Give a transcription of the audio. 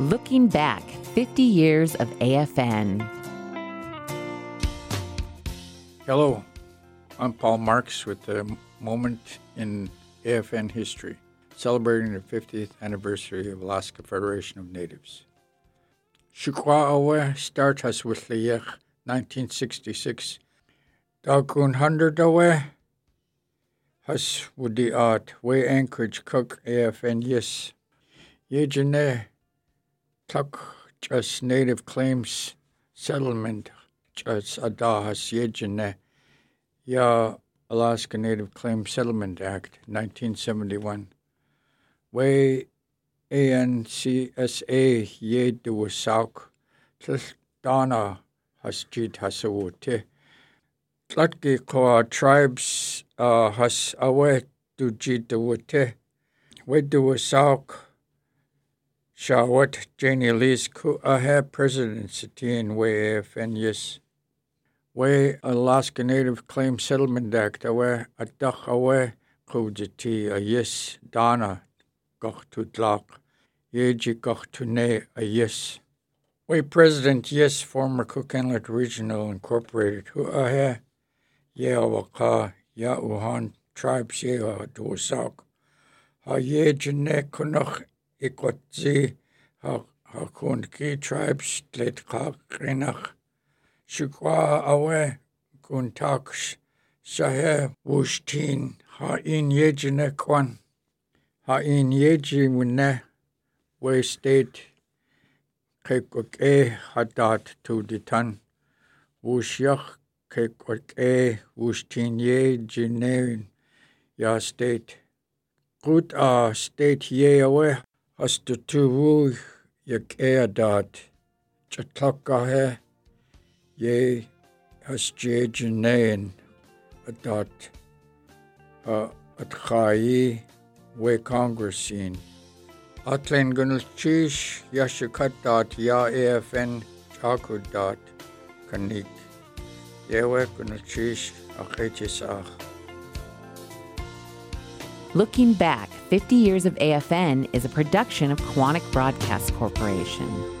Looking back 50 years of AFN. Hello, I'm Paul Marks with the moment in AFN history, celebrating the 50th anniversary of Alaska Federation of Natives. Shukwa Awe start has with the 1966. Dagun hundred awe has with the art way Anchorage Cook AFN yes. Yejane Just native claims settlement just Adahas Yejane Ya Alaska Native Claims Settlement Act 1971. Way ANCSA Ye Duwasauk Dana Hasjit Hasawute. Tlatki Koa tribes uh, has awe dujit Duwate. We Duwasauk. Shawat Janie Leask ku ahe presidency in way yes. Way Alaska Native Claim Settlement Act awe adach awe kujiti a yes dana goch tutlak yeji goch tune a yes. Way President yes former Cook Inlet Regional Incorporated hu ahe ye awaka ya uhan tribes ye duwasak ha ye jene kunoch ikwatzi ha ha kun ki tribes tlet ka krenach Shukwa awe kun taksh shahe wushtin ha in yejine kwan ha in yeji wune we state e hadat tu ditan wushyach kekok e wushtin ye jine ya state gut a state ye awe hastu tu wu yak e adat chatlaka he ye has jene adat at chai we congressin atlen gunul chish yashakat dot ya afn chaku dot kanik yewe gunul chish achechisach Looking Back 50 Years of AFN is a production of Koahnic Broadcast Corporation.